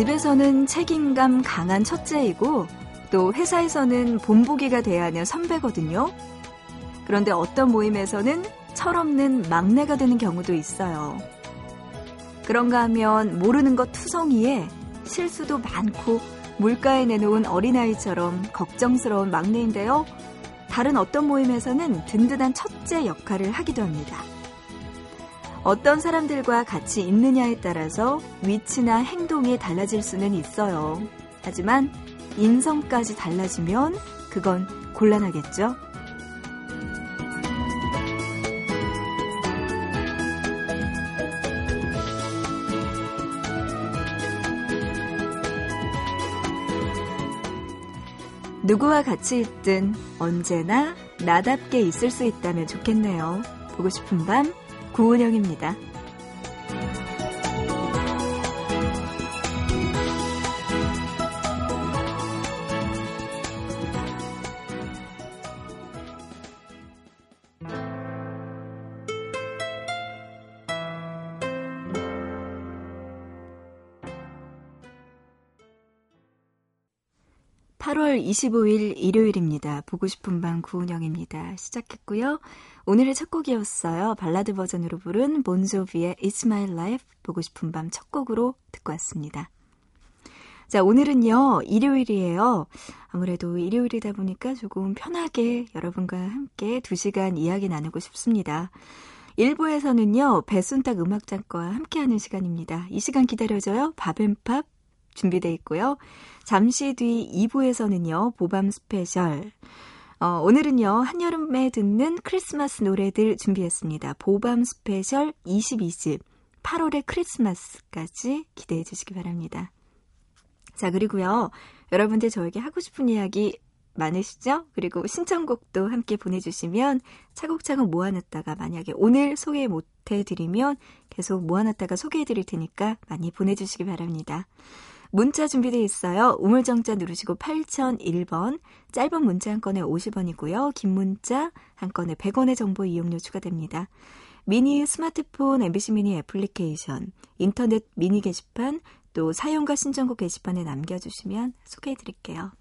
집에서는 책임감 강한 첫째이고 또 회사에서는 본보기가 돼야 하는 선배거든요. 그런데 어떤 모임에서는 철없는 막내가 되는 경우도 있어요. 그런가 하면 모르는 것 투성이에 실수도 많고 물가에 내놓은 어린아이처럼 걱정스러운 막내인데요. 다른 어떤 모임에서는 든든한 첫째 역할을 하기도 합니다. 어떤 사람들과 같이 있느냐에 따라서 위치나 행동이 달라질 수는 있어요. 하지만 인성까지 달라지면 그건 곤란하겠죠? 누구와 같이 있든 언제나 나답게 있을 수 있다면 좋겠네요. 보고 싶은 밤, 구은영입니다. 8월 25일 일요일입니다. 보고 싶은 밤 구은영입니다. 시작했고요. 오늘의 첫 곡이었어요. 발라드 버전으로 부른 본조비의 It's My Life 보고 싶은 밤 첫 곡으로 듣고 왔습니다. 자, 오늘은요, 일요일이에요. 아무래도 일요일이다 보니까 조금 편하게 여러분과 함께 2시간 이야기 나누고 싶습니다. 1부에서는요, 배순탁 음악장과 함께하는 시간입니다. 이 시간 기다려줘요. 밥앤팝 준비되어 있고요. 잠시 뒤 2부에서는요, 보밤 special. 어, 오늘은요, 한여름에 듣는 크리스마스 노래들 준비했습니다. 보밤 special 22집, 8월의 크리스마스까지 기대해 주시기 바랍니다. 자, 그리고요, 여러분들 저에게 하고 싶은 이야기 많으시죠? 그리고 신청곡도 함께 보내주시면 차곡차곡 모아놨다가 만약에 오늘 소개 못해드리면 계속 모아놨다가 소개해드릴 테니까 많이 보내주시기 바랍니다. 문자 준비되어 있어요. 우물정자 누르시고 8001번, 짧은 문자 한 건에 50원이고요. 긴 문자 한 건에 100원의 정보 이용료 추가됩니다. 미니 스마트폰 MBC 미니 애플리케이션, 인터넷 미니 게시판, 또 사용과 신청곡 게시판에 남겨주시면 소개해드릴게요.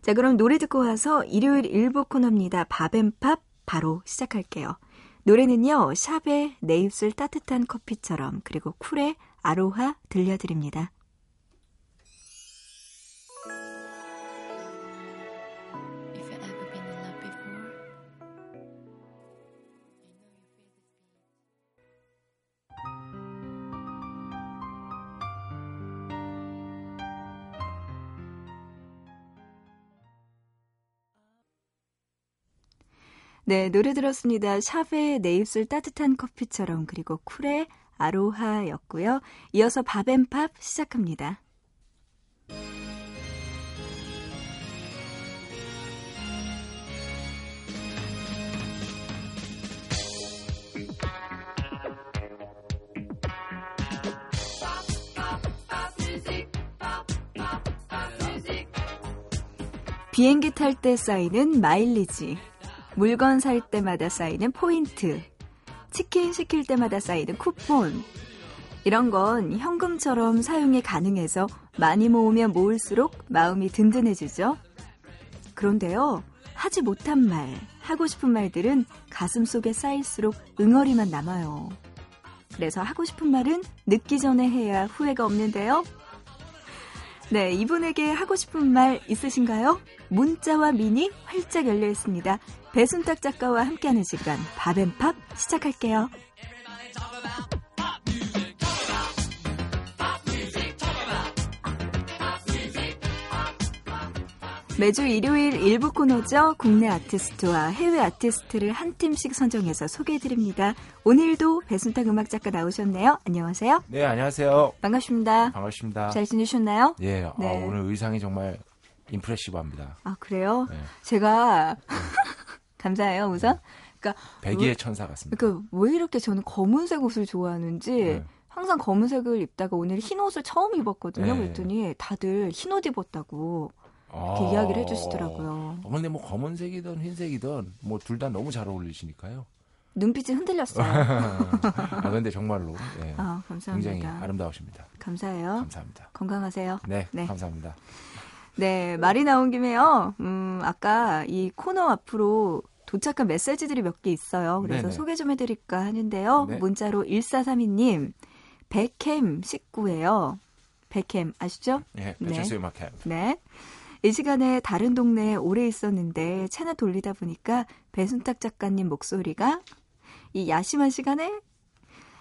자, 그럼 노래 듣고 와서 일요일 일부 코너입니다. 밥앤팝 바로 시작할게요. 노래는요, 샵의 내 입술 따뜻한 커피처럼, 그리고 쿨의 아로하 들려드립니다. 네, 노래 들었습니다. 샵의 내 입술 따뜻한 커피처럼 그리고 쿨의 아로하였고요. 이어서 밥앤팝 시작합니다. 비행기 탈 때 쌓이는 마일리지. 물건 살 때마다 쌓이는 포인트, 치킨 시킬 때마다 쌓이는 쿠폰. 이런 건 현금처럼 사용이 가능해서 많이 모으면 모을수록 마음이 든든해지죠. 그런데요, 하지 못한 말, 하고 싶은 말들은 가슴 속에 쌓일수록 응어리만 남아요. 그래서 하고 싶은 말은 늦기 전에 해야 후회가 없는데요. 네, 이분에게 하고 싶은 말 있으신가요? 문자와 미니 활짝 열려 있습니다. 배순탁 작가와 함께하는 시간 밥앤팝 시작할게요. 매주 일요일 일부 코너죠. 국내 아티스트와 해외 아티스트를 한 팀씩 선정해서 소개해드립니다. 오늘도 배순탁 음악작가 나오셨네요. 안녕하세요. 네, 안녕하세요. 반갑습니다. 반갑습니다. 잘 지내셨나요? 예, 아, 네. 아, 오늘 의상이 정말 임프레시브합니다. 아, 그래요? 네. 제가 감사해요, 우선. 그러니까 백의의 왜, 천사 같습니다. 그러니까 왜 이렇게 저는 검은색 옷을 좋아하는지 네. 항상 검은색을 입다가 오늘 흰 옷을 처음 입었거든요. 네. 그랬더니 다들 흰 옷 입었다고 아, 이야기를 해주시더라고요. 어, 근데 뭐 검은색이든 흰색이든 뭐 둘 다 너무 잘 어울리시니까요. 눈빛이 흔들렸어요. 아, 근데 정말로 예, 아, 감사합니다. 굉장히 아름다우십니다. 감사해요. 감사합니다. 건강하세요. 네, 네. 감사합니다. 네, 말이 나온 김에요. 음, 아까 이 코너 앞으로 도착한 메시지들이 몇 개 있어요. 그래서 네네. 소개 좀 해드릴까 하는데요. 네. 문자로 1432님, 백햄 식구예요. 백햄 아시죠? 예, 네. 배철수의 마켓. 네. 이 시간에 다른 동네에 오래 있었는데 채널 돌리다 보니까 배순탁 작가님 목소리가 이 야심한 시간에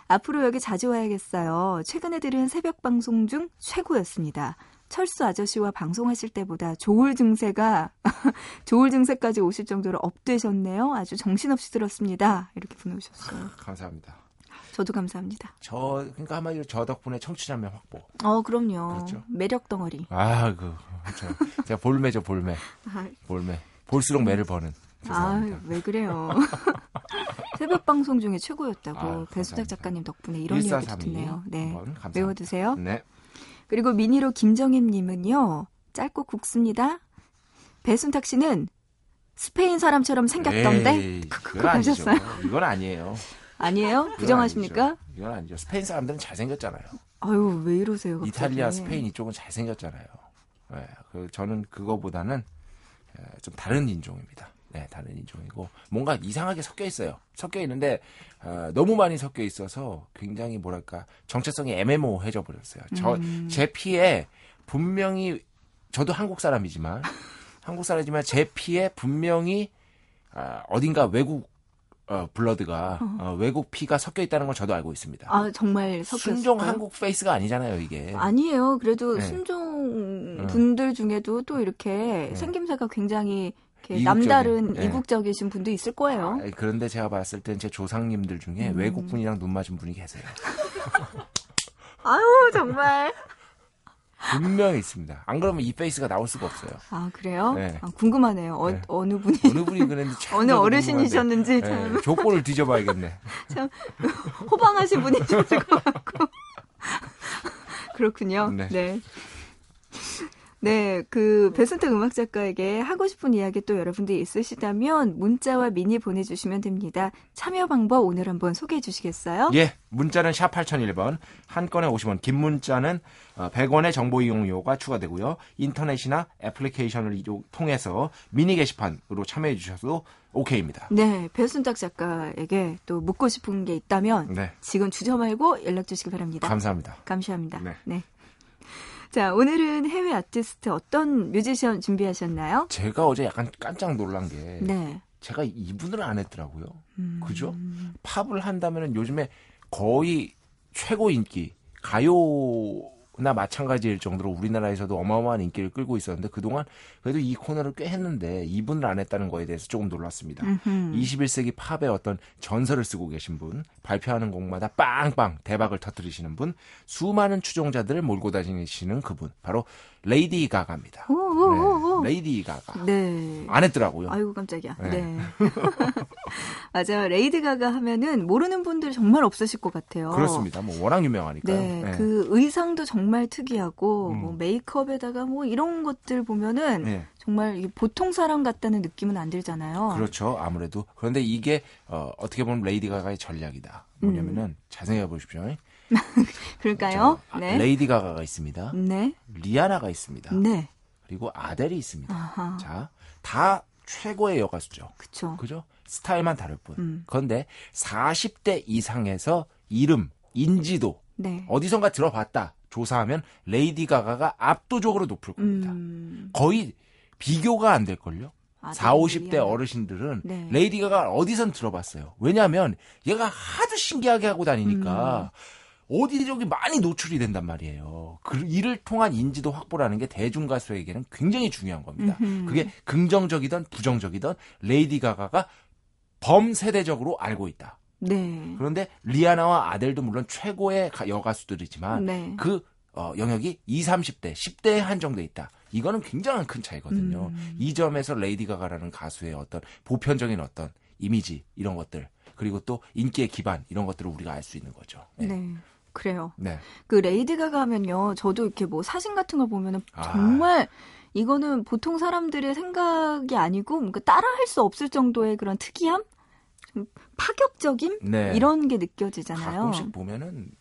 앞으로 여기 자주 와야겠어요. 최근에 들은 새벽 방송 중 최고였습니다. 철수 아저씨와 방송하실 때보다 조울 증세가 조울 증세까지 오실 정도로 업되셨네요. 아주 정신없이 들었습니다. 이렇게 보내주셨어요. 감사합니다. 저도 감사합니다. 저 그러니까 한마디로 저 덕분에 청취자명 확보. 어, 그럼요. 그렇죠. 매력 덩어리. 아, 그 저, 제가 볼매죠, 볼매. 아, 볼매. 볼수록 매를 버는. 아, 죄송합니다. 왜 그래요? 새벽 방송 중에 최고였다고 아, 배수탁. 작가님 덕분에 이런 이야기도 1432 듣네요. 네. 외워두세요. 네. 그리고 미니로 김정임님은요, 짧고 굵습니다. 배순탁 씨는 스페인 사람처럼 생겼던데? 그건 아니죠. 이건 아니에요. 아니에요? 부정하십니까? 아니죠. 이건 아니죠. 스페인 사람들은 잘생겼잖아요. 아유, 왜 이러세요? 갑자기? 이탈리아, 스페인 이쪽은 잘생겼잖아요. 네, 그 저는 그거보다는 에, 좀 다른 인종입니다. 네, 다른 인종이고 뭔가 이상하게 섞여 있어요. 섞여 있는데 어, 너무 많이 섞여 있어서 굉장히 뭐랄까 정체성이 애매모호해져 버렸어요. 저 음. 제 피에 분명히 저도 한국 사람이지만 한국 사람이지만 제 피에 분명히 아, 어딘가 외국 어, 블러드가 어, 외국 피가 섞여 있다는 걸 저도 알고 있습니다. 아, 정말 섞였어요. 순종 한국 face가 아니잖아요, 이게. 아니에요. 그래도 네. 순종 분들 중에도 또 이렇게 네. 생김새가 굉장히 이국적인, 남다른 네. 이국적이신 분도 있을 거예요. 아, 그런데 제가 봤을 땐 제 조상님들 중에 음. 외국 분이랑 눈 맞은 분이 계세요. 아유, 정말. 분명히 있습니다. 안 그러면 이 face가 나올 수가 없어요. 아, 그래요? 네. 아, 궁금하네요. 어, 네. 어느 분이, 어느 분이 그랬는지 참 어느 어르신이셨는지 참. 네, 족보를 뒤져봐야겠네. 참 호방하신 분이셨을 것 같고 그렇군요. 네. 네. 네, 그 배순탁 음악 작가에게 하고 싶은 이야기 또 여러분들이 있으시다면 문자와 미니 보내주시면 됩니다. 참여 방법 오늘 한번 소개해 주시겠어요? 예, 문자는 샵 8001번, 한 건에 50원, 긴 문자는 어, 100원의 정보 이용료가 추가되고요. 인터넷이나 애플리케이션을 이용- 통해서 미니 게시판으로 참여해 주셔도 오케이입니다. 네, 배순탁 작가에게 또 묻고 싶은 게 있다면 네, 지금 주저 말고 연락 주시기 바랍니다. 감사합니다. 감사합니다. 네. 네. 자, 오늘은 해외 아티스트 어떤 뮤지션 준비하셨나요? 제가 어제 약간 깜짝 놀란 게 네. 제가 이분을 안 했더라고요. 음. 그죠? 팝을 한다면은 요즘에 거의 최고 인기 가요 나 마찬가지일 정도로 우리나라에서도 어마어마한 인기를 끌고 있었는데 그동안 그래도 이 코너를 꽤 했는데 이분을 안 했다는 거에 대해서 조금 놀랐습니다. 음흠. 21세기 팝의 어떤 전설을 쓰고 계신 분, 발표하는 곡마다 빵빵 대박을 터뜨리시는 분, 수많은 추종자들을 몰고 다니시는 그분, 바로 레이디 가가입니다. 오오오오. 네, 레이디 가가. 네. 안 했더라고요. 아이고 깜짝이야. 네. 네. 맞아요. 레이디 가가 하면은 모르는 분들 정말 없으실 것 같아요. 그렇습니다. 뭐 워낙 유명하니까요. 네, 네. 그 의상도 정말 특이하고 음. 뭐 메이크업에다가 뭐 이런 것들 보면은 네. 정말 보통 사람 같다는 느낌은 안 들잖아요. 그렇죠. 아무래도 그런데 이게 어, 어떻게 보면 레이디 가가의 전략이다. 뭐냐면은 잘 생각해 보십시오. 그럴까요? 자, 아, 네. 레이디 가가가 있습니다. 네. 리아나가 있습니다. 네. 그리고 아델이 있습니다. 아하. 자, 다 최고의 여가수죠. 그쵸. 그죠? 스타일만 다를 뿐. 음. 그런데 40대 이상에서 이름, 인지도 네. 어디선가 들어봤다 조사하면 레이디 가가가 압도적으로 높을 겁니다. 음. 거의 비교가 안 될걸요? 아델 4, 50대 리아나. 어르신들은 네. 레이디 가가 어디선 들어봤어요. 왜냐하면 얘가 하도 신기하게 하고 다니니까 음. 어디 저기 많이 노출이 된단 말이에요. 그 이를 통한 인지도 확보라는 게 대중 가수에게는 굉장히 중요한 겁니다. 음흠. 그게 긍정적이든 부정적이든 레이디 가가가 범세대적으로 알고 있다. 네. 그런데 리아나와 아델도 물론 최고의 가- 여가수들이지만 네. 그 어, 영역이 20, 30대, 10대에 한정돼 있다. 이거는 굉장한 큰 차이거든요. 음. 이 점에서 레이디 가가라는 가수의 어떤 보편적인 어떤 이미지 이런 것들 그리고 또 인기의 기반 이런 것들을 우리가 알 수 있는 거죠. 네. 네. 그래요. 네. 그 레이디 가가 하면요. 저도 이렇게 뭐 사진 같은 거 보면은 아. 정말 이거는 보통 사람들의 생각이 아니고 뭔가 따라할 수 없을 정도의 그런 특이함? 파격적인 네. 이런 게 느껴지잖아요. 가끔씩 보면은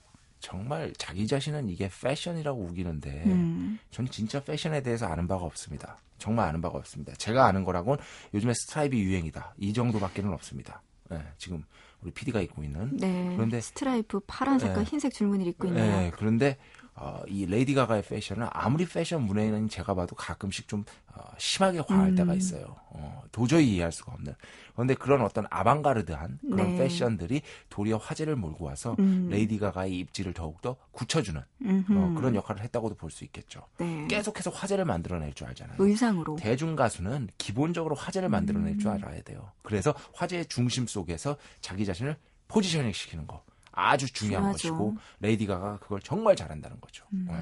정말 자기 자신은 이게 패션이라고 우기는데 음. 전 진짜 패션에 대해서 아는 바가 없습니다. 정말 아는 바가 없습니다. 제가 아는 거라고는 요즘에 스트라이프 유행이다. 이 정도밖에는 없습니다. 네, 지금 우리 PD가 입고 있는. 네. 그런데- 스트라이프 파란 색깔 네. 흰색 줄무늬를 입고 있네요. 네, 그런데 어, 이 레이디 가가의 패션은 아무리 패션 문외한인 제가 봐도 가끔씩 좀 어, 심하게 과할 음. 때가 있어요. 어, 도저히 이해할 수가 없는. 그런데 그런 어떤 아방가르드한 그런 네. 패션들이 도리어 화제를 몰고 와서 음. 레이디 가가의 입지를 더욱더 굳혀주는. 어, 그런 역할을 했다고도 볼 수 있겠죠. 네. 계속해서 화제를 만들어낼 줄 알잖아요. 의상으로. 대중 가수는 기본적으로 화제를 만들어낼 줄 음. 알아야 돼요. 그래서 화제의 중심 속에서 자기 자신을 positioning 시키는 거 아주 중요한 중요하죠. 것이고 레이디 가가 그걸 정말 잘한다는 거죠. 음. 네.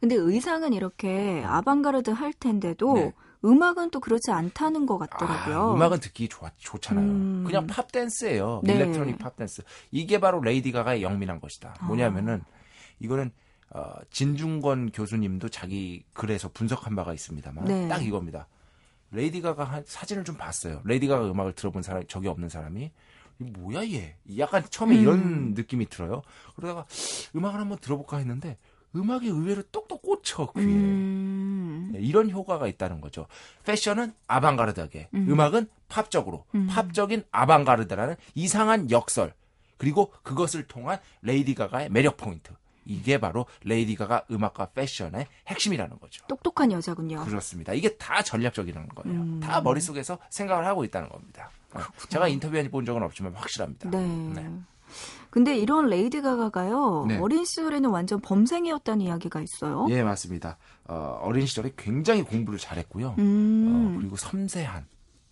근데 의상은 이렇게 아방가르드 할 텐데도 네. 음악은 또 그렇지 않다는 것 같더라고요. 아, 음악은 듣기 좋아, 좋잖아요. 음. 그냥 팝 댄스예요. 네. electronic 팝 댄스. 이게 바로 레이디 가가의 영민한 것이다. 아. 뭐냐면은 이거는 어, 진중권 교수님도 자기 글에서 분석한 바가 있습니다만 네. 딱 이겁니다. 레이디 가가 한 사진을 좀 봤어요. 레이디 가가 음악을 들어본 사람 적이 없는 사람이 이 뭐야 얘? 약간 처음에 음. 이런 느낌이 들어요. 그러다가 음악을 한번 들어볼까 했는데 음악이 의외로 똑똑 꽂혀 귀에. 음. 네, 이런 효과가 있다는 거죠. 패션은 아방가르드하게, 음. 음악은 팝적으로, 음. 팝적인 아방가르드라는 이상한 역설, 그리고 그것을 통한 레이디 가가의 매력 포인트. 이게 바로 레이디 가가 음악과 패션의 핵심이라는 거죠. 똑똑한 여자군요. 그렇습니다. 이게 다 전략적이라는 거예요. 음. 다 머릿속에서 생각을 하고 있다는 겁니다. 어, 제가 인터뷰해 본 적은 없지만 확실합니다. 네. 네. 근데 이런 레이디 가가가요. 네. 어린 시절에는 완전 범생이었다는 이야기가 있어요. 예, 맞습니다. 어, 어린 시절에 굉장히 공부를 잘했고요. 음. 어, 그리고 섬세한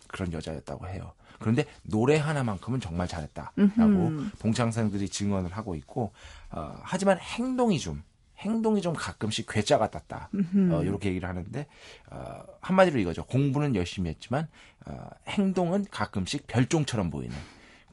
그런 여자였다고 해요. 그런데 노래 하나만큼은 정말 잘했다라고 음흠. 동창생들이 증언을 하고 있고 어, 하지만 행동이 좀 행동이 좀 가끔씩 괴짜 같았다. 어, 이렇게 얘기를 하는데 어, 한마디로 이거죠. 공부는 열심히 했지만 어, 행동은 가끔씩 별종처럼 보이는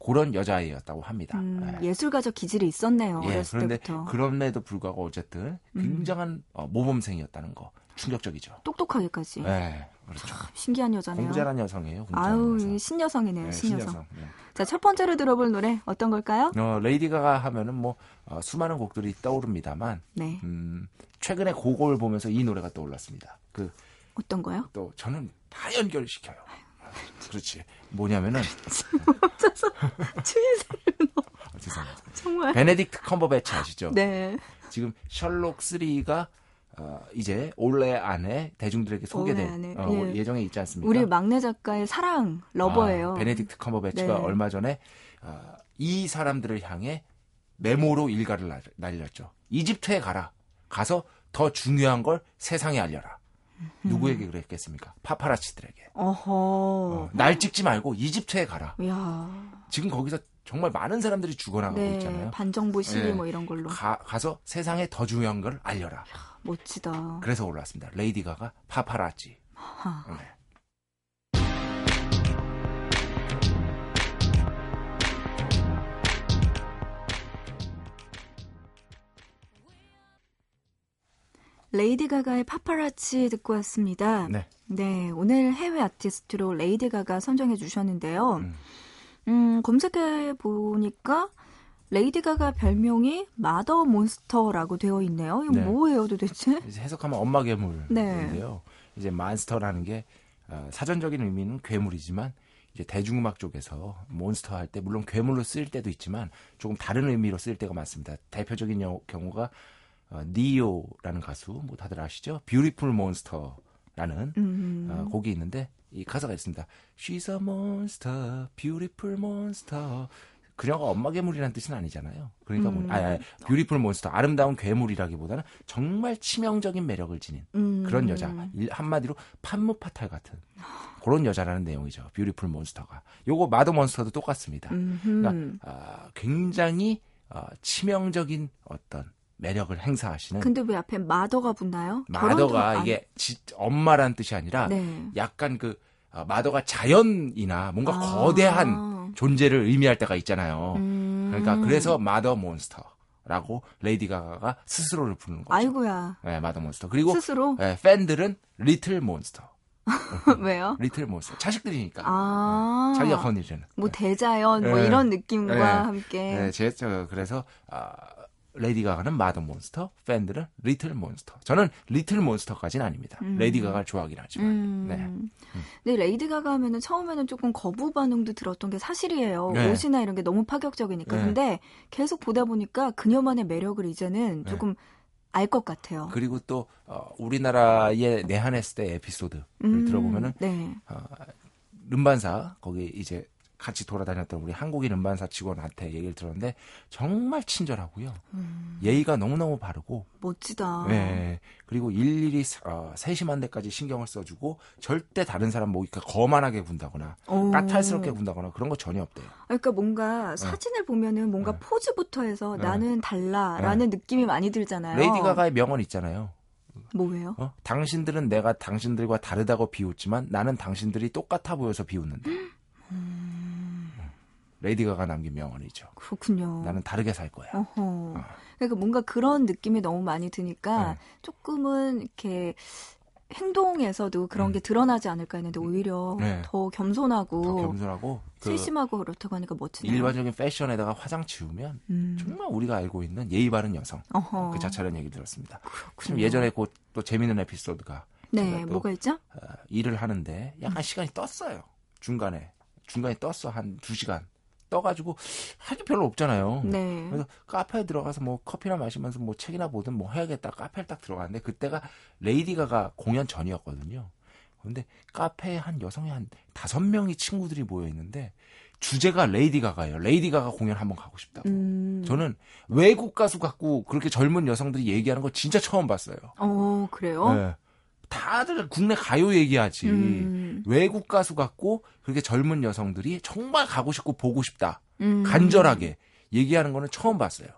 그런 여자아이였다고 합니다. 음, 예. 예술가적 기질이 있었네요. 예, 어렸을 그런데 때부터. 음. 그럼에도 불구하고 어쨌든 굉장한 어, 모범생이었다는 거 충격적이죠. 똑똑하게까지. 네, 그렇죠. 신기한 여자네요. 잘한 여성이에요. 아유, 여성. 신여성이네요. 네, 신여성. 신여성. 네. 자, 첫 번째로 들어볼 노래 어떤 걸까요? 어, 레이디 가가 하면은 뭐 어, 수많은 곡들이 떠오릅니다만 네. 음, 최근에 그곡을 보면서 이 노래가 떠올랐습니다. 그또 어떤 거요? 저는 다 연결시켜요. 그렇지. 뭐냐면은 추임새를 넣어. 아, 죄송합니다. 정말. 베네딕트 컴버배치 아시죠? 네. 지금 셜록 3가 어, 이제 올해 안에 대중들에게 소개될 안에, 어, 예. 예정에 있지 않습니까? 우리 막내 작가의 사랑 lover예요. 아, 베네딕트 컴버배치가 네. 얼마 전에 어, 이 사람들을 향해 메모로 일갈을 날- 날렸죠. 이집트에 가라. 가서 더 중요한 걸 세상에 알려라. 누구에게 그랬겠습니까? 파파라치들에게. 어허. 어, 날 찍지 말고 이집트에 가라. 이야. 지금 거기서 정말 많은 사람들이 죽어나가고 네. 있잖아요. 반정부 시위 네. 뭐 이런 걸로. 가, 가서 세상에 더 중요한 걸 알려라. 멋지다. 그래서 올라왔습니다. 레이디 가가 파파라치. 하. 네. 레이디 가가의 파파라치 듣고 왔습니다. 네. 네, 오늘 해외 아티스트로 레이디 가가 선정해 주셨는데요. 음. 음, 검색해 보니까 레이디 가가 별명이 Mother Monster라고 되어 있네요. 이거 네. 뭐예요, 도대체? 해석하면 엄마 괴물인데요. 네. 이제 monster라는 게 어, 사전적인 의미는 괴물이지만 이제 대중음악 쪽에서 몬스터 할 때 물론 괴물로 쓰일 때도 있지만 조금 다른 의미로 쓰일 때가 많습니다. 대표적인 여- 경우가 어, 니요라는 가수 뭐 다들 아시죠? Beautiful Monster라는 음. 어, 곡이 있는데 이 가사가 있습니다. She's a monster, beautiful monster. 그녀가 엄마 괴물이라는 뜻은 아니잖아요. 그러니까 뭐, 음. 아, 아, beautiful monster, 아름다운 괴물이라기보다는 정말 치명적인 매력을 지닌 음. 그런 여자. 일- 한마디로 팜므파탈 같은 그런 여자라는 내용이죠. Beautiful Monster가. 요거 Mother Monster도 똑같습니다. 음흠. 그러니까 아, 굉장히 어, 치명적인 어떤 매력을 행사하시는 근데 왜 앞에 mother가 붙나요? mother가 안- 이게 지- 엄마란 뜻이 아니라 네. 약간 그 어, mother가 자연이나 뭔가 아. 거대한 존재를 의미할 때가 있잖아요. 음. 그러니까 그래서 Mother Monster 라고 레이디 가가가 스스로를 부르는 거죠. 아이고야. 네, Mother Monster. 그리고 스스로 네, 팬들은 Little Monster. 왜요? Little Monster. 자식들이니까. 아. 자기가 거느리는. 뭐 대자연 뭐 네. 이런 느낌과 네. 함께. 네, 제, 저, 그래서, 아, 레이디 가가는 Mother Monster, 팬들은 Little Monster. 저는 Little Monster까지는 아닙니다. 음. 레이디 가가를 좋아하긴 하지만. 음. 네. 근데 레이디 가가 하면은 처음에는 조금 거부 반응도 들었던 게 사실이에요. 네. 옷이나 이런 게 너무 파격적이니까. 네. 근데 계속 보다 보니까 그녀만의 매력을 이제는 네. 조금 알것 같아요. 그리고 또, 어, 우리나라에 내한했을 때 에피소드를 음, 들어보면은, 네. 어, 음반사, 거기 이제 같이 돌아다녔던 우리 한국인 음반사 직원한테 얘기를 들었는데, 정말 친절하고요. 음, 예의가 너무너무 바르고, 멋지다. 네. 그리고 일일이 어, 세심한 데까지 신경을 써주고 절대 다른 사람 뭐 이렇게 거만하게 군다거나 오. 까탈스럽게 군다거나 그런 거 전혀 없대요. 그러니까 뭔가 사진을 보면은 뭔가 네. 포즈부터 해서 네. 나는 달라라는 느낌이 많이 들잖아요. 레이디 가가의 명언 있잖아요. 뭐예요? 어? 당신들은 내가 당신들과 다르다고 비웃지만 나는 당신들이 똑같아 보여서 비웃는다. 음. 레이디 가가 남긴 명언이죠. 그렇군요. 나는 다르게 살 거야. 어허. 그러니까 뭔가 그런 느낌이 너무 많이 드니까 네. 조금은 이렇게 행동에서도 그런 게 드러나지 않을까 했는데 오히려 음. 네. 더 겸손하고 더 겸손하고 그 세심하고 그렇다고 하니까 멋지네요. 일반적인 패션에다가 화장 지우면 음. 정말 우리가 알고 있는 예의 바른 여성 어허. 그 자체라는 얘기 들었습니다. 참 그렇군요. 예전에 그또 재밌는 에피소드가 네, 뭐가 있죠? 어, 일을 하는데 약간 시간이 떴어요. 중간에. 중간에 떴어. 한 두 시간. 떠가지고 할 게 별로 없잖아요. 네. 그래서 카페에 들어가서 뭐 커피나 마시면서 뭐 책이나 보든 뭐 해야겠다. 카페를 딱 들어갔는데 그때가 레이디 가가 공연 전이었거든요. 근데 카페에 한 여성이 한 다섯 명이 친구들이 모여 있는데 주제가 레이디 가가예요. 레이디 가가 공연 한번 가고 싶다고. 음. 저는 외국 가수 갖고 그렇게 젊은 여성들이 얘기하는 거 진짜 처음 봤어요. 어, 그래요? 네. 다들 국내 가요 얘기하지. 음. 외국 가수 갖고 그렇게 젊은 여성들이 정말 가고 싶고 보고 싶다. 음. 간절하게 얘기하는 거는 처음 봤어요.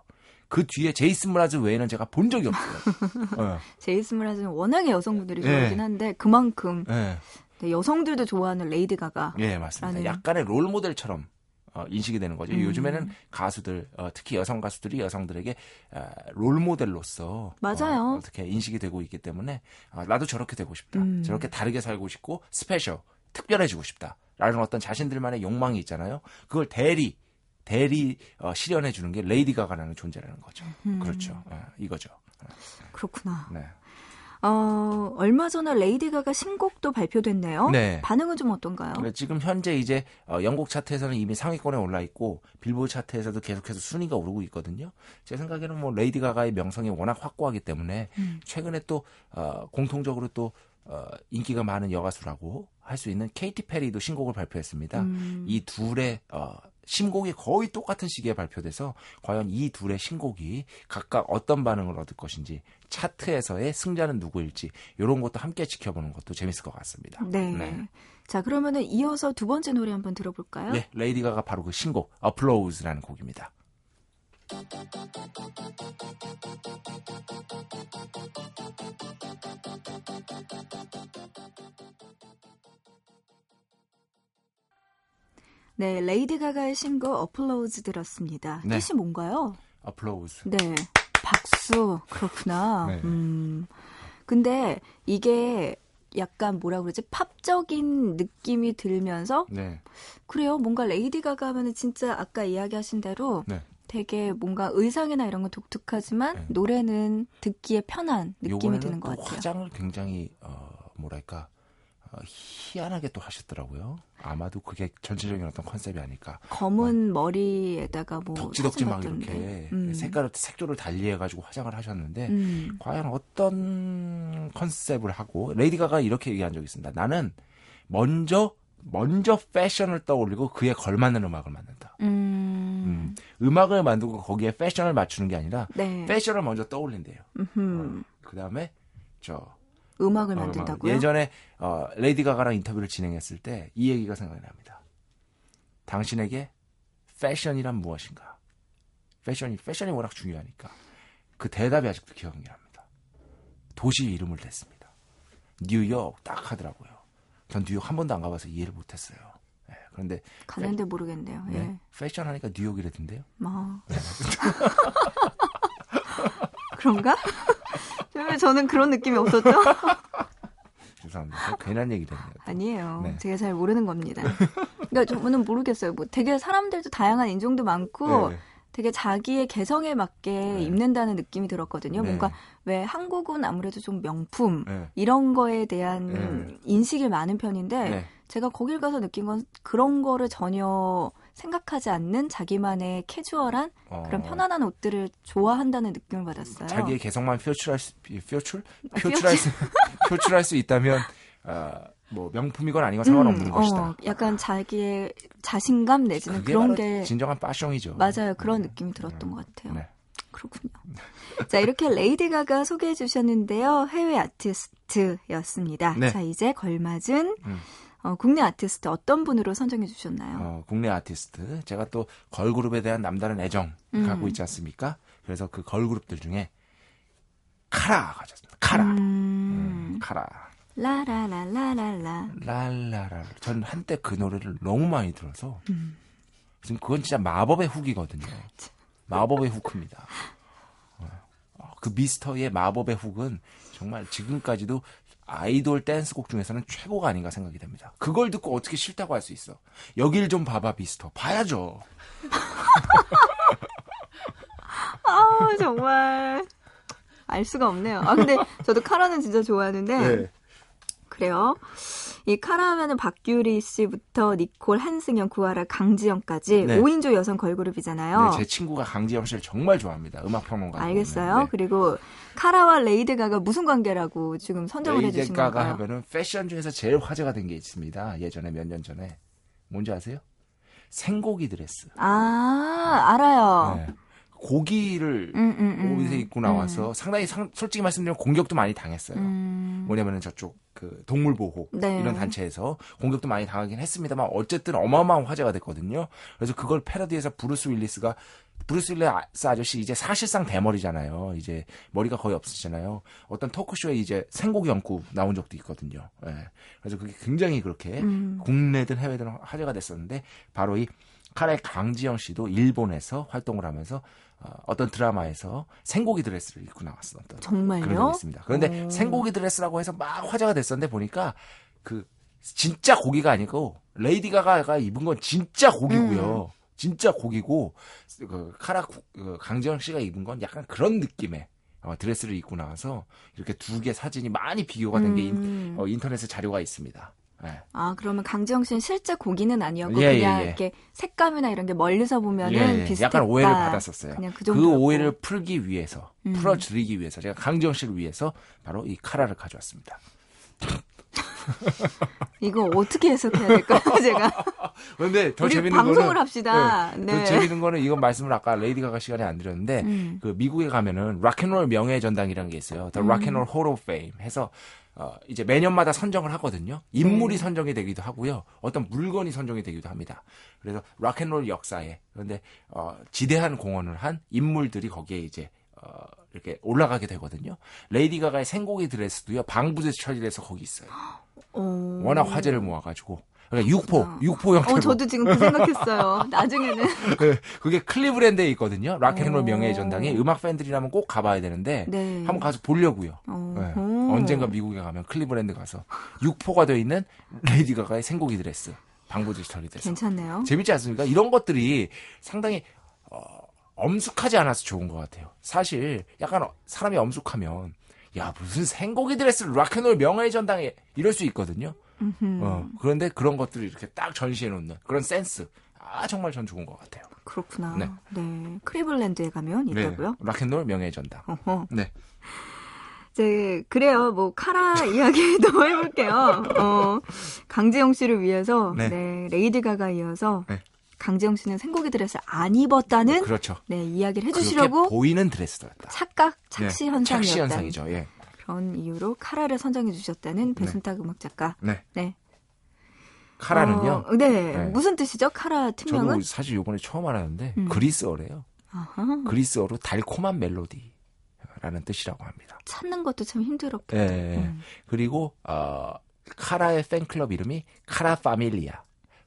그 뒤에 제이슨 므라즈 외에는 제가 본 적이 없어요. 어, 제이슨 므라즈는 워낙에 여성분들이 네. 좋아하긴 한데 그만큼 예, 네, 여성들도 좋아하는 레이디 가가. 예, 맞습니다. 약간의 롤 모델처럼 어, 인식이 되는 거죠. 음. 요즘에는 가수들, 어, 특히 여성 가수들이 여성들에게 어, 롤 모델로서 맞아요. 어, 떻게 인식이 되고 있기 때문에 아, 나도 저렇게 되고 싶다. 음. 저렇게 다르게 살고 싶고 special, 특별해지고 싶다라는 어떤 자신들만의 욕망이 있잖아요. 그걸 대리 대리 어, 실현해 주는 게 레이디 가가라는 존재라는 거죠. 음. 그렇죠. 어, 이거죠. 그렇구나. 네. 어, 얼마 전에 레이디 가가 신곡도 발표됐네요. 네. 반응은 좀 어떤가요? 지금 현재 이제 어, 영국 차트에서는 이미 상위권에 올라 있고 빌보드 차트에서도 계속해서 순위가 오르고 있거든요. 제 생각에는 뭐 레이디 가가의 명성이 워낙 확고하기 때문에 음. 최근에 또 어, 공통적으로 또 어, 인기가 많은 여가수라고 할 수 있는 케이티 페리도 신곡을 발표했습니다. 음. 이 둘의 어, 신곡이 거의 똑같은 시기에 발표돼서 과연 이 둘의 신곡이 각각 어떤 반응을 얻을 것인지 차트에서의 승자는 누구일지 이런 것도 함께 지켜보는 것도 재밌을 것 같습니다. 네. 자, 그러면은 이어서 두 번째 노래 한번 들어볼까요? 네, 레이디 가가 바로 그 신곡 Applause라는 곡입니다. 네, 레이디 가가의 신곡 Applause 들었습니다. 네. 뜻이 뭔가요? Applause. 네. 박수. 그렇구나. 네. 음. 근데 이게 약간 뭐라 그러지? 팝적인 느낌이 들면서 네, 그래요. 뭔가 레이디 가가 하면은 진짜 아까 이야기하신 대로 네. 되게 뭔가 의상이나 이런 건 독특하지만 네. 노래는 듣기에 편한 느낌이 드는 것도 같아요. 화장을 굉장히 어, 뭐랄까 어, 희한하게 또 하셨더라고요. 아마도 그게 전체적인 어떤 컨셉이 아닐까. 검은 머리에다가 뭐 덕지덕지 막 이렇게. 음. 색깔을 색조를 달리해 가지고 화장을 하셨는데 음. 과연 어떤 컨셉을 하고 레이디 가가 이렇게 얘기한 적이 있습니다. 나는 먼저 먼저 패션을 떠올리고 그에 걸맞는 음악을 만든다. 음. 음. 음악을 만들고 거기에 패션을 맞추는 게 아니라 네. 패션을 먼저 떠올린대요. 음흠. 그 다음에 저 음악을 어, 만든다고요? 예전에 어, 레이디 가가랑 인터뷰를 진행했을 때 이 얘기가 생각이 납니다. 당신에게 패션이란 무엇인가? 패션이 패션이 워낙 중요하니까 그 대답이 아직도 기억이 납니다. 도시 이름을 댔습니다. 뉴욕 딱 하더라고요. 전 뉴욕 한 번도 안 가봐서 이해를 못했어요. 예, 그런데 갔는데 모르겠네요. 네, 예. 패션 하니까 뉴욕이라던데요. 아. 그런가? 왜 저는 그런 느낌이 없었죠? 죄송합니다. 괜한 얘기 됐네요. 또. 아니에요. 네. 제가 잘 모르는 겁니다. 그러니까 저는 모르겠어요. 뭐 되게 사람들도 다양한 인종도 많고 네. 되게 자기의 개성에 맞게 네. 입는다는 느낌이 들었거든요. 네. 뭔가 왜 한국은 아무래도 좀 명품 네. 이런 거에 대한 네. 인식이 많은 편인데 네. 제가 거길 가서 느낀 건 그런 거를 전혀 생각하지 않는 자기만의 캐주얼한 어, 그런 편안한 옷들을 좋아한다는 느낌을 받았어요. 자기의 개성만 표출할 수, 표출? 표출할 수, 표출할 수 있다면, 어, 뭐, 명품이건 아니건 상관없는 음, 것이다. 어, 약간 자기의 자신감 내지는 그런 게 진정한 파숑이죠. 맞아요. 그런 느낌이 들었던 것 같아요. 네. 그렇군요. 자, 이렇게 레이디 가가 소개해 주셨는데요. 해외 아티스트였습니다. 네. 자, 이제 걸맞은 음. 어, 국내 아티스트 어떤 분으로 선정해 주셨나요? 어, 국내 아티스트. 제가 또 걸그룹에 대한 남다른 애정 음. 갖고 있지 않습니까? 그래서 그 걸그룹들 중에 카라 가져왔습니다. 카라. 음, 음, 카라. 라라라라라라. 랄라라. 전 한때 그 노래를 너무 많이 들어서 음. 지금 그건 진짜 마법의 훅이거든요. 마법의 후크입니다. 어, 그 미스터의 마법의 훅은 정말 지금까지도 아이돌 댄스곡 중에서는 최고가 아닌가 생각이 됩니다. 그걸 듣고 어떻게 싫다고 할 수 있어? 여길 좀 봐봐 미스터. 봐야죠. 아, 정말. 알 수가 없네요. 아, 근데 저도 카라는 진짜 좋아하는데. 네. 그래요. 이 카라 하면은 박규리 씨부터 니콜, 한승연, 구하라, 강지영까지 네. 5인조 여성 걸그룹이잖아요. 네, 제 친구가 강지영 씨를 정말 좋아합니다. 음악 평론가. 알겠어요. 그리고 카라와 레이디 가가 무슨 관계라고 지금 선정을 해주신 가가 건가요? 하면은 패션 중에서 제일 화제가 된 게 있습니다. 예전에 몇 년 전에 뭔지 아세요? 생고기 드레스. 아, 알아요. 네. 고기를 음, 음, 음. 옷에 입고 나와서 상당히 상- 솔직히 말씀드리면 공격도 많이 당했어요. 음. 뭐냐면은 저쪽 그 동물 보호 네. 이런 단체에서 공격도 많이 당하긴 했습니다만 어쨌든 어마어마한 화제가 됐거든요. 그래서 그걸 패러디해서 브루스 윌리스가 브루스 윌리스 아저씨 이제 사실상 대머리잖아요. 이제 머리가 거의 없으시잖아요. 어떤 토크쇼에 이제 생고기 얹고 나온 적도 있거든요. 예. 그래서 그게 굉장히 그렇게 음. 국내든 해외든 화제가 됐었는데 바로 이 카라의 강지영 씨도 일본에서 활동을 하면서 어떤 드라마에서 생고기 드레스를 입고 나왔었던 그런 정말요? 적이 있습니다. 그런데 오. 생고기 드레스라고 해서 막 화제가 됐었는데 보니까 그 진짜 고기가 아니고 레이디 가가가 입은 건 진짜 고기고요. 음. 진짜 고기고 그 카라 구- 그 강지영 씨가 입은 건 약간 그런 느낌의 어, 드레스를 입고 나와서 이렇게 두 개 사진이 많이 비교가 된게 음. 어, 인터넷에 자료가 있습니다. 예. 아, 그러면 강지영 씨는 실제 고기는 아니었고 예, 예, 그냥 예. 이렇게 색감이나 이런 게 멀리서 보면은 예, 예. 비슷했다. 약간 오해를 받았었어요. 그냥 그 그. 오해를 풀기 위해서, 음. 풀어드리기 위해서 제가 강지영 씨를 위해서 바로 이 카라를 가져왔습니다. 이거 어떻게 해석해야 될까요, 제가? 그런데 더 우리 재밌는 방송을 거는 합시다. 네. 네. 더 재밌는 거는 이건 말씀을 아까 레이디 가가 시간에 안 드렸는데 음. 그 미국에 가면은 rock and roll 명예의 전당이라는 게 있어요. The 음. Rock and Roll Hall of Fame 해서 어, 이제 매년마다 선정을 하거든요. 인물이 선정이 되기도 하고요. 어떤 물건이 선정이 되기도 합니다. 그래서 rock and roll 역사에 그런데 어, 지대한 공헌을 한 인물들이 거기에 이제 어, 이렇게 올라가게 되거든요. 레이디 가가의 생고기 드레스도요. 방부제 처리돼서 거기 있어요. 어. 워낙 화제를 모아가지고 그러니까 육포, 그렇구나. 육포 형태로. 어, 저도 지금 그 생각했어요. 나중에는. 그, 그게 클리브랜드에 있거든요. rock and roll 오. 명예의 전당이 음악 팬들이라면 꼭 가봐야 되는데 네. 한번 가서 보려고요. 어. 네. 어. 언젠가 미국에 가면 클리브랜드 가서 육포가 되어 있는 레이디 가가의 생고기 드레스 방부제 처리돼서 괜찮네요. 재밌지 않습니까? 이런 것들이 상당히 어, 엄숙하지 않아서 좋은 것 같아요. 사실 약간 어- 사람이 엄숙하면 야 무슨 생고기 드레스를 락앤롤 명예의 전당에 이럴 수 있거든요. 음흠. 어, 그런데 그런 것들을 이렇게 딱 전시해 놓는 그런 센스. 아 정말 전 좋은 것 같아요. 그렇구나. 네. 네. 크리블랜드에 가면 있다고요? 락앤롤 명예의 전당. 어허. 네. 이제 그래요. 뭐 카라 이야기도 해볼게요. 어, 강지영 씨를 위해서 네. 네. 레이디 가가 이어서 네. 강지영 씨는 생고기 드레스를 안 입었다는 그렇죠. 네 이야기를 해주시려고 보이는 드레스였다. 착각 착시 네, 현상이었다. 착시 현상이죠. 예. 그런 이유로 카라를 선정해 주셨다는 배순탁 음악 작가. 네. 네. 카라는요. 어, 네. 네. 무슨 뜻이죠? 카라 팀명은? 저도 사실 요번에 처음 알았는데 음. 그리스어래요. 아하. 그리스어로 달콤한 멜로디라는 뜻이라고 합니다. 찾는 것도 참 힘들었고. 예. 음. 그리고 어, 카라의 팬클럽 이름이 카라 파밀리아.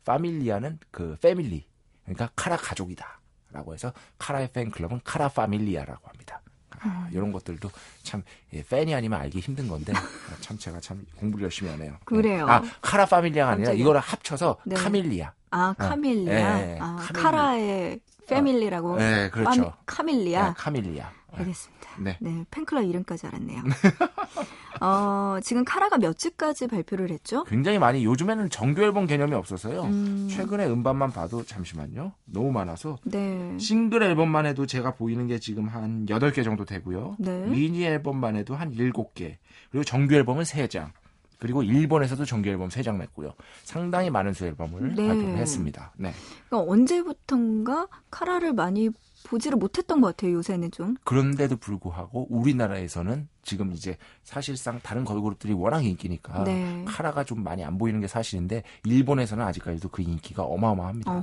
파밀리아는 그 family. 그러니까 카라 가족이다 라고 해서 카라의 팬클럽은 카라 파밀리아라고 합니다. 아, 이런 것들도 참 예, 팬이 아니면 알기 힘든 건데 아, 참 제가 참 공부를 열심히 하네요. 그래요. 아 카라 파밀리아가 아니라 깜짝이야. 이거를 합쳐서 네. 카밀리아. 아, 카밀리아. 예, 예, 아, 카밀리. 카라의 family라고. 네, 그렇죠. 카- 카밀리아. 네, 카밀리아. 알겠습니다. 네. 네, 팬클럽 이름까지 알았네요. 어, 지금 카라가 몇 집까지 발표를 했죠? 굉장히 많이 요즘에는 정규 앨범 개념이 없어서요. 음. 최근에 음반만 봐도 잠시만요. 너무 많아서 네. 싱글 앨범만 해도 제가 보이는 게 지금 한 8개 정도 되고요. 네. 미니 앨범만 해도 한 7개. 그리고 정규 앨범은 3장. 그리고 일본에서도 정규 앨범 3장 냈고요. 상당히 많은 수 앨범을 네. 발표를 했습니다. 네. 그러니까 언제부턴가 카라를 많이 보지를 못했던 것 같아요, 요새는 좀. 그런데도 불구하고 우리나라에서는 지금 이제 사실상 다른 걸그룹들이 워낙 인기니까 네. 카라가 좀 많이 안 보이는 게 사실인데 일본에서는 아직까지도 그 인기가 어마어마합니다.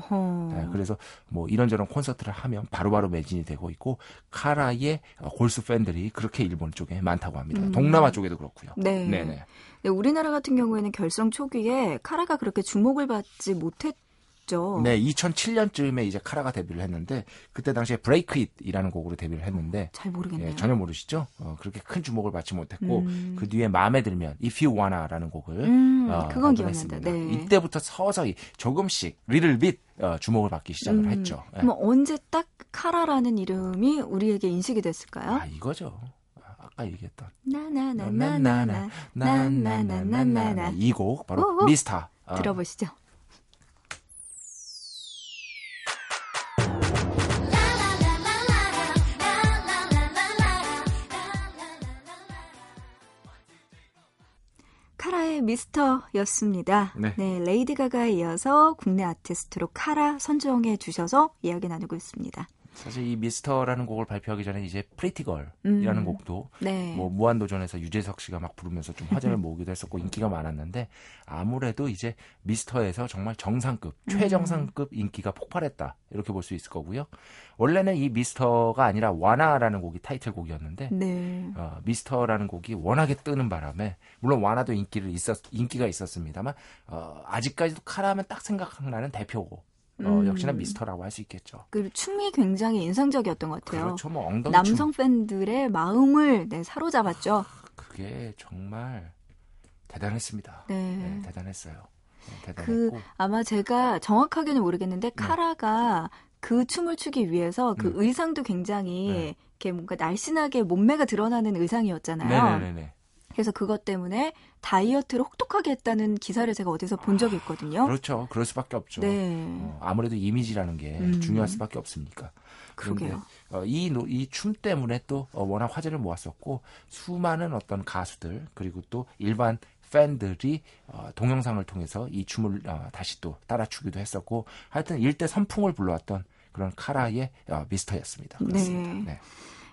네, 그래서 뭐 이런저런 콘서트를 하면 바로바로 매진이 되고 있고 카라의 어, 골수 팬들이 그렇게 일본 쪽에 많다고 합니다. 음. 동남아 쪽에도 그렇고요. 네. 네네. 네, 우리나라 같은 경우에는 결성 초기에 카라가 그렇게 주목을 받지 못했 죠. 네, 2007년쯤에 이제 카라가 데뷔를 했는데 그때 당시에 Break It이라는 곡으로 데뷔를 했는데 잘 모르겠네요. 예, 전혀 모르시죠? 어, 그렇게 큰 주목을 받지 못했고 음. 그 뒤에 마음에 들면 If You Wanna라는 곡을 음, 어, 그건. 기억난다. 네. 이때부터 서서히 조금씩 little bit 어, 주목을 받기 시작을 음, 했죠. 예. 그럼 언제 딱 카라라는 이름이 우리에게 인식이 됐을까요? 아 이거죠. 아, 아까 얘기했던 나나나나나나 나나나나나나 이 곡 바로 오오. 미스터. 어, 들어보시죠. 카라의 미스터였습니다. 네. 레이디 가가에 이어서 국내 아티스트로 카라 선정해 주셔서 이야기 나누고 있습니다. 사실 이 Mister라는 곡을 발표하기 전에 이제 Pretty Girl이라는 음. 곡도 네. 뭐 무한도전에서 유재석 씨가 막 부르면서 좀 화제를 모으기도 했었고 인기가 많았는데 아무래도 이제 Mister에서 정말 정상급 음. 최정상급 인기가 폭발했다 이렇게 볼 수 있을 거고요. 원래는 이 Mister가 아니라 Wanna라는 곡이 타이틀곡이었는데 네. 어, Mister라는 곡이 워낙에 뜨는 바람에 물론 Wanna도 인기를 있었 인기가 있었습니다만 어, 아직까지도 카라하면 딱 생각나는 대표곡 어, 음. 역시나 미스터라고 할 수 있겠죠. 그리고 춤이 굉장히 인상적이었던 것 같아요. 그렇죠, 뭐 엉덩이 남성 팬들의 마음을 네, 사로잡았죠. 춤 그게 정말 대단했습니다. 네. 네, 대단했어요. 네, 그 대단했고 아마 제가 정확하게는 모르겠는데 네. 카라가 그 춤을 추기 위해서 그 음. 의상도 굉장히 네. 이렇게 뭔가 날씬하게 몸매가 드러나는 의상이었잖아요. 네네네. 그래서 그것 때문에 다이어트를 혹독하게 했다는 기사를 제가 어디서 본 적이 있거든요. 그렇죠. 그럴 수밖에 없죠. 네. 어, 아무래도 이미지라는 게 음. 중요할 수밖에 없으니까. 그런데. 어, 이춤 때문에 또 어, 워낙 화제를 모았었고 수많은 어떤 가수들 그리고 또 일반 팬들이 어, 동영상을 통해서 이 춤을 어, 다시 또 따라 추기도 했었고 하여튼 일대 선풍을 불러왔던 그런 카라의 어, 미스터였습니다. 그렇습니다. 네. 네.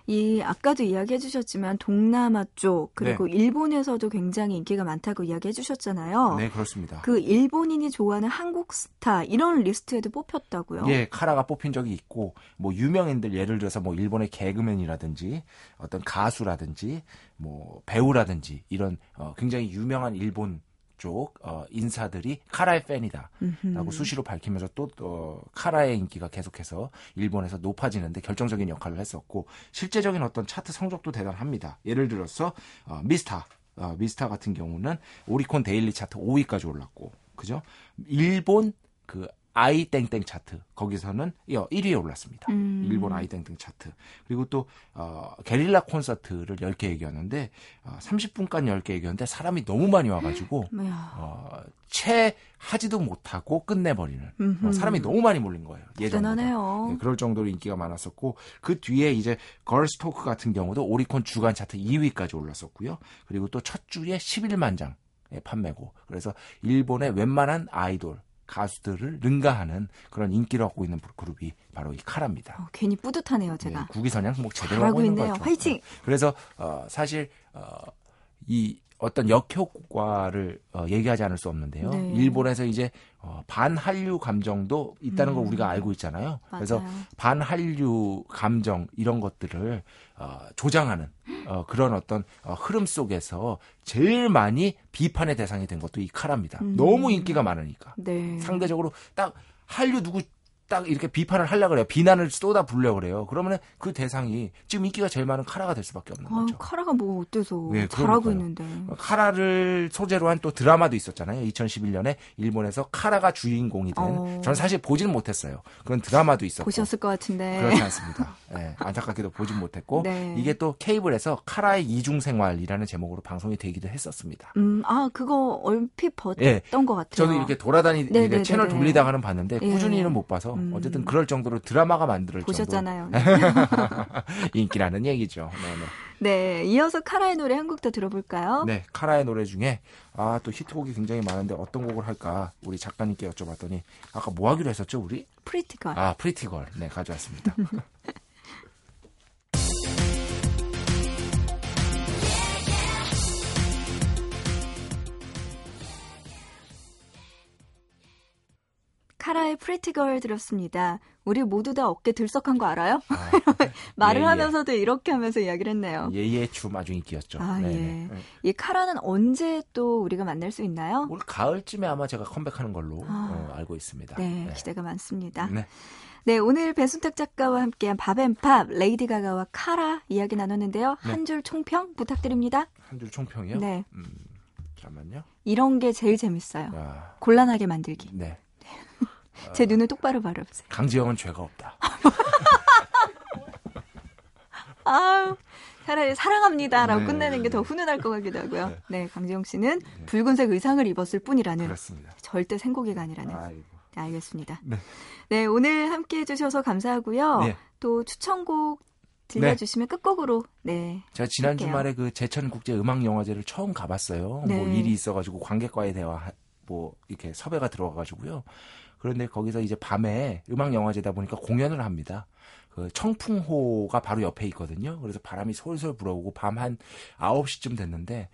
이 아까도 이야기해 주셨지만 동남아 쪽 그리고 일본에서도 굉장히 인기가 많다고 이야기해 주셨잖아요. 네, 그렇습니다. 그 일본인이 좋아하는 한국 스타 이런 리스트에도 뽑혔다고요. 예, 카라가 뽑힌 적이 있고 뭐 유명인들 예를 들어서 뭐 일본의 개그맨이라든지 어떤 가수라든지 뭐 배우라든지 이런 어, 굉장히 유명한 일본 쪽 어, 인사들이 카라의 팬이다라고 음흠. 수시로 밝히면서 또 어, 카라의 인기가 계속해서 일본에서 높아지는데 결정적인 역할을 했었고 실제적인 어떤 차트 성적도 대단합니다. 예를 들어서 어, Mister 어, Mister 같은 경우는 오리콘 daily 차트 5위까지 올랐고 그죠? 일본 그 i 땡땡 차트 거기서는 1위에 올랐습니다. 음. 일본 i 땡땡 차트. 그리고 또 어, 게릴라 콘서트를 10개 얘기했는데 어, 30분간 열 계획이었는데 사람이 너무 많이 와가지고 이야. 어, 채 하지도 못하고 끝내버리는. 어, 사람이 너무 많이 몰린 거예요. 예상보다. 대단하네요. 네, 그럴 정도로 인기가 많았었고 그 뒤에 이제 걸스토크 같은 경우도 오리콘 주간 차트 2위까지 올랐었고요. 그리고 또 첫 주에 11만 장의 판매고 그래서 일본의 웬만한 아이돌 가수들을 능가하는 그런 인기를 얻고 있는 그룹이 바로 이 카라입니다. 어, 괜히 뿌듯하네요, 네, 제가. 국위선양 뭐 제대로 하고 있는 있네요. 거죠. 화이팅! 그래서 어, 사실 어, 이 어떤 역효과를 어, 얘기하지 않을 수 없는데요. 네. 일본에서 이제 어, 반한류 감정도 있다는 걸 음. 우리가 알고 있잖아요. 그래서 맞아요. 반한류 감정 이런 것들을 어, 조장하는 어, 그런 어떤 어, 흐름 속에서 제일 많이 비판의 대상이 된 것도 이 카라입니다. 음. 너무 인기가 많으니까 네. 상대적으로 딱 한류 누구 딱 이렇게 비판을 하려 그래요. 비난을 쏟아 부으려 그래요. 그러면은 그 대상이 지금 인기가 제일 많은 카라가 될 수밖에 없는 아유, 거죠. 카라가 뭐 어때서 네, 잘하고 그러니까요. 있는데. 카라를 소재로 한 또 드라마도 있었잖아요. 2011년에 일본에서 카라가 주인공이 된. 어. 저는 사실 보지는 못했어요. 그런 드라마도 있었고. 보셨을 것 같은데. 그렇지 않습니다. 예, 안타깝게도 보진 못했고 네. 이게 또 케이블에서 카라의 이중 생활이라는 제목으로 방송이 되기도 했었습니다. 음, 아, 그거 얼핏 봤던 예. 것 같아요. 저도 이렇게 돌아다니 네, 네, 채널 네, 네. 돌리다가는 봤는데 예. 꾸준히는 못 봐서 음. 어쨌든 그럴 정도로 드라마가 만들 보셨잖아요. 인기라는 얘기죠. 네, 네. 네, 이어서 카라의 노래 한 곡 더 들어볼까요? 네, 카라의 노래 중에 아 또 히트곡이 굉장히 많은데 어떤 곡을 할까 우리 작가님께 여쭤봤더니 아까 뭐 하기로 했었죠 우리? Pretty Girl. 아 Pretty Girl 네 가져왔습니다. 카라의 Pretty Girl 들었습니다. 우리 모두 다 어깨 들썩한 거 알아요? 아, 말을 예, 예. 하면서도 이렇게 하면서 이야기를 했네요. 예예 춤 아주 인기였죠. 아, 네, 예. 네. 네. 이 카라는 언제 또 우리가 만날 수 있나요? 올 가을쯤에 아마 제가 컴백하는 걸로 아. 어, 알고 있습니다. 네, 기대가 많습니다. 네. 네, 오늘 배순탁 작가와 함께한 밥앤팝, 레이디 가가와 카라 이야기 나눴는데요. 네. 한줄 총평 부탁드립니다. 한 줄 총평이요? 네, 음, 잠깐만요. 이런 게 제일 재밌어요. 야, 곤란하게 만들기. 네. 제 눈을 똑바로 바라보세요. 강지영은 죄가 없다. 아유, 차라리 사랑합니다라고 네, 끝내는 게더 네. 훈훈할 것 같기도 하고요. 네. 네, 강지영 씨는 붉은색 의상을 입었을 뿐이라는 그렇습니다. 절대 생고기가 아니라는. 아이고. 네, 알겠습니다. 네. 네, 오늘 함께 해주셔서 감사하고요. 네. 또 추천곡 들려주시면 끝곡으로 네 제가 지난 할게요. 주말에 그 제천 국제 음악 영화제를 처음 가봤어요. 네. 뭐 일이 있어가지고 관객과의 대화 뭐 이렇게 섭외가 들어와가지고요. 그런데 거기서 이제 밤에 음악 영화제다 보니까 공연을 합니다. 그 청풍호가 바로 옆에 있거든요. 그래서 바람이 솔솔 불어오고 밤 한 9시쯤 됐는데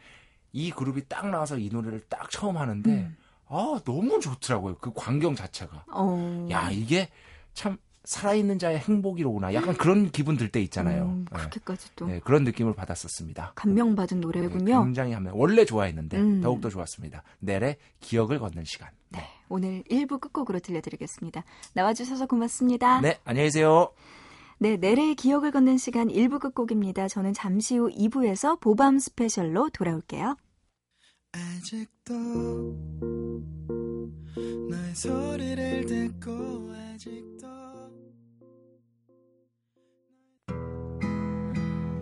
이 그룹이 딱 나와서 이 노래를 딱 처음 하는데 음. 아 너무 좋더라고요. 그 광경 자체가. 어. 야 이게 참 살아있는 자의 행복이로구나. 약간 그런 기분 들 때 있잖아요. 음, 네. 그렇게까지 또 네, 그런 느낌을 받았습니다. 감명받은 네, 노래군요. 굉장히 하면 원래 좋아했는데 음. 더욱더 좋았습니다. 넬의 기억을 걷는 시간. 네, 오늘 1부 끝곡으로 들려드리겠습니다. 나와주셔서 고맙습니다. 네, 안녕히 계세요. 네, 내래의 기억을 걷는 시간 1부 끝곡입니다. 저는 잠시 후 2부에서 보밤 스페셜로 돌아올게요. 아직도 너의 소리를 듣고 아직도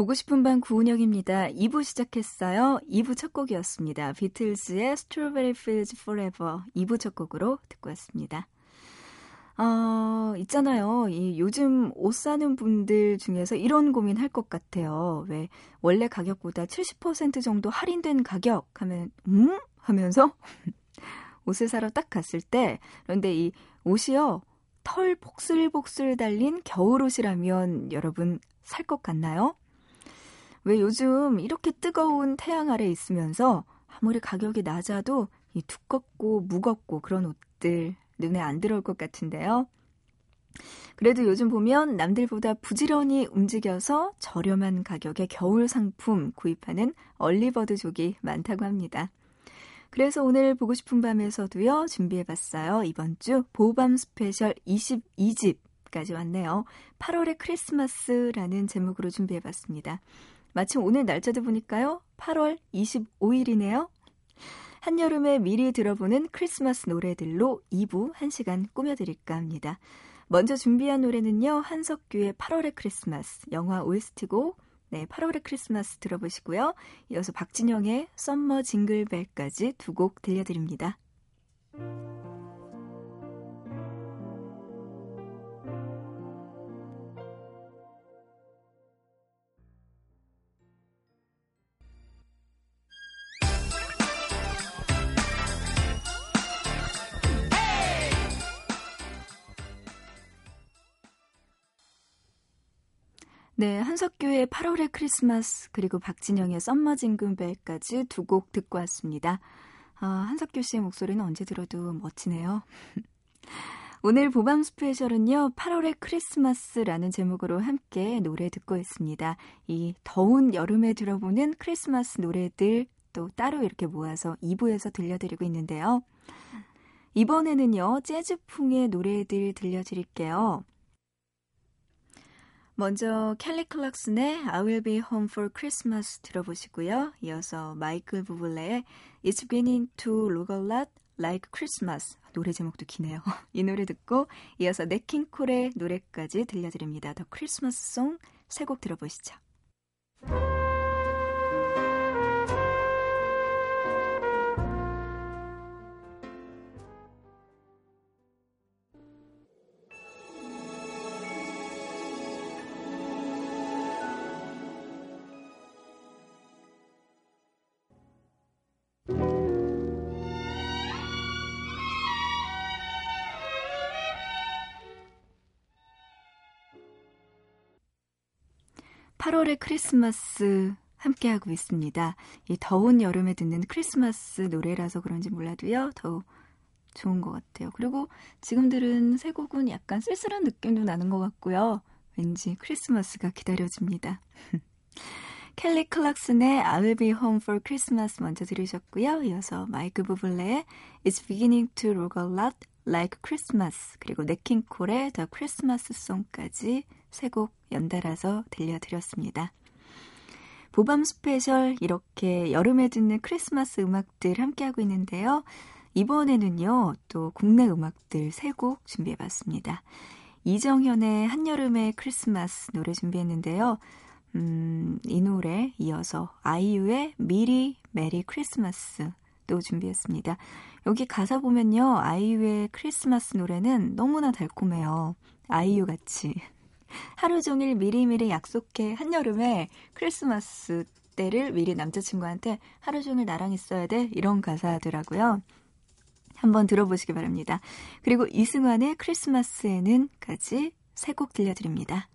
보고 싶은 밤 구은영입니다. 2부 시작했어요. 2부 첫 곡이었습니다. 비틀즈의 Strawberry Fields Forever 2부 첫 곡으로 듣고 왔습니다. 어, 있잖아요. 이 요즘 옷 사는 분들 중에서 이런 고민 할 것 같아요. 왜 원래 가격보다 70% 정도 할인된 가격 하면 음? 하면서 옷을 사러 딱 갔을 때 그런데 이 옷이요. 털 복슬복슬 달린 겨울옷이라면 여러분 살 것 같나요? 왜 요즘 이렇게 뜨거운 태양 아래 있으면서 아무리 가격이 낮아도 이 두껍고 무겁고 그런 옷들 눈에 안 들어올 것 같은데요. 그래도 요즘 보면 남들보다 부지런히 움직여서 저렴한 가격의 겨울 상품 구입하는 early bird족이 많다고 합니다. 그래서 오늘 보고 싶은 밤에서도요, 준비해봤어요. 이번 주 보밤 스페셜 22집 까지 왔네요. 8월의 크리스마스라는 제목으로 준비해봤습니다. 마침 오늘 날짜도 보니까요, 8월 25일이네요. 한여름에 미리 들어보는 크리스마스 노래들로 2부 1시간 꾸며드릴까 합니다. 먼저 준비한 노래는요, 한석규의 8월의 크리스마스, 영화 OST곡, 네, 8월의 크리스마스 들어보시고요. 이어서 박진영의 썸머 징글벨까지 두 곡 들려드립니다. 네, 한석규의 8월의 크리스마스 그리고 박진영의 Summer Jingle Bell까지 두 곡 듣고 왔습니다. 아, 한석규 씨의 목소리는 언제 들어도 멋지네요. 오늘 보밤 스페셜은요, 8월의 크리스마스라는 제목으로 함께 노래 듣고 있습니다. 이 더운 여름에 들어보는 크리스마스 노래들 또 따로 이렇게 모아서 2부에서 들려드리고 있는데요. 이번에는요, 재즈풍의 노래들 들려드릴게요. 먼저 켈리 클락슨의 I Will Be Home for Christmas 들어보시고요. 이어서 마이클 부블레의 It's Beginning to Look a Lot Like Christmas 노래 제목도 기네요. 이 노래 듣고 이어서 네킹콜의 노래까지 들려드립니다. 더 크리스마스 송세 곡 들어보시죠. 8월의 크리스마스 함께하고 있습니다. 이 더운 여름에 듣는 크리스마스 노래라서 그런지 몰라도요, 더 좋은 것 같아요. 그리고 지금 들은 세 곡은 약간 쓸쓸한 느낌도 나는 것 같고요. 왠지 크리스마스가 기다려집니다. 켈리 클락슨의 I Will Be Home for Christmas 먼저 들으셨고요. 이어서 마이크 부블레의 It's Beginning to Look a Lot Like Christmas 그리고 네킹콜의 The Christmas Song까지 세 곡 연달아서 들려드렸습니다. 보밤 스페셜 이렇게 여름에 듣는 크리스마스 음악들 함께하고 있는데요. 이번에는요, 또 국내 음악들 세 곡 준비해봤습니다. 이정현의 한여름의 크리스마스 노래 준비했는데요. 음, 이 노래 이어서 아이유의 미리 메리 크리스마스 또 준비했습니다. 여기 가사 보면요. 아이유의 크리스마스 노래는 너무나 달콤해요. 아이유 같이. 하루 종일 미리미리 약속해 한여름에 크리스마스 때를 미리 남자친구한테 하루 종일 나랑 있어야 돼 이런 가사더라고요. 한번 들어보시기 바랍니다. 그리고 이승환의 크리스마스에는까지 세 곡 들려드립니다.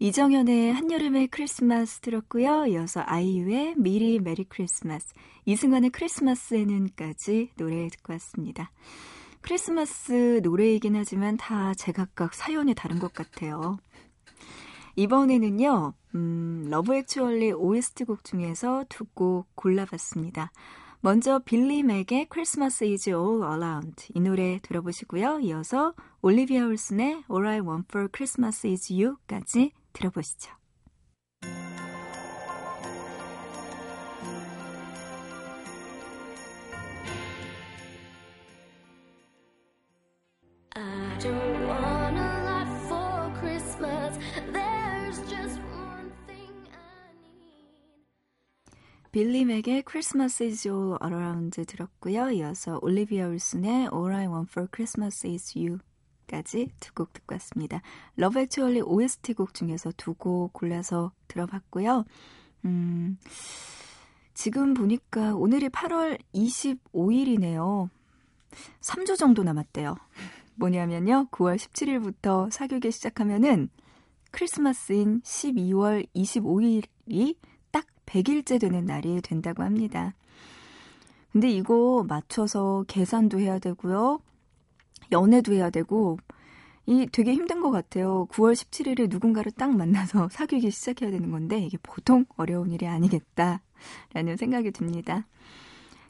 이정현의 한여름의 크리스마스 들었고요. 이어서 아이유의 미리 메리 크리스마스, 이승환의 크리스마스에는까지 노래 듣고 왔습니다. 크리스마스 노래이긴 하지만 다 제각각 사연이 다른 것 같아요. 이번에는요, 음, Love Actually OST 곡 중에서 두 곡 골라봤습니다. 먼저 빌리 맥의 Christmas is all around 이 노래 들어보시고요. 이어서 올리비아 홀슨의 All I want for Christmas is you까지 들어보시죠. 빌리 맥의 Christmas is all around 들었고요. 이어서 올리비아 울슨의 All I want for Christmas is you 까지 두 곡 듣고 왔습니다. Love Actually OST 곡 중에서 두 곡 골라서 들어봤고요. 음, 지금 보니까 오늘이 8월 25일이네요. 3주 정도 남았대요. 뭐냐면요. 9월 17일부터 사귀기 시작하면은 크리스마스인 12월 25일이 딱 100일째 되는 날이 된다고 합니다. 근데 이거 맞춰서 계산도 해야 되고요. 연애도 해야 되고 이 되게 힘든 것 같아요. 9월 17일에 누군가를 딱 만나서 사귀기 시작해야 되는 건데 이게 보통 어려운 일이 아니겠다라는 생각이 듭니다.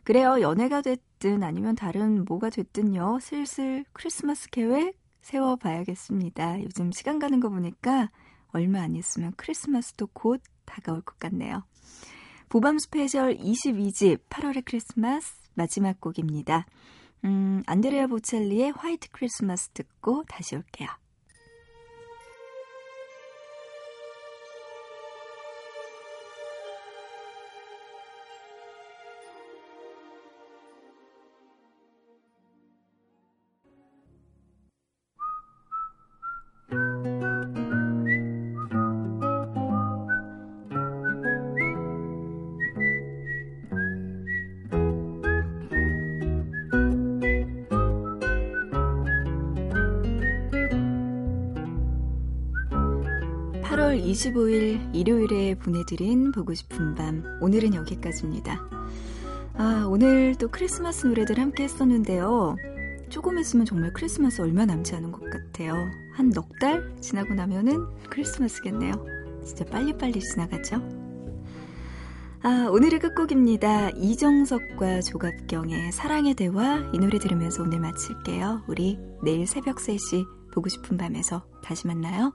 그래요. 연애가 됐든 아니면 다른 뭐가 됐든요. 슬슬 크리스마스 계획 세워봐야겠습니다. 요즘 시간 가는 거 보니까 얼마 안 있으면 크리스마스도 곧 다가올 것 같네요. 보밤 스페셜 22집 8월의 크리스마스 마지막 곡입니다. 음, 안드레아 보첼리의 White Christmas 듣고 다시 올게요. 25일 일요일에 보내드린 보고 싶은 밤. 오늘은 여기까지입니다. 아, 오늘 또 크리스마스 노래들 함께 했었는데요. 조금 있으면 정말 크리스마스 얼마 남지 않은 것 같아요. 한 넉 달 지나고 나면은 크리스마스겠네요. 진짜 빨리빨리 지나가죠? 아, 오늘의 끝곡입니다. 이정석과 조갑경의 사랑의 대화 이 노래 들으면서 오늘 마칠게요. 우리 내일 새벽 3시 보고 싶은 밤에서 다시 만나요.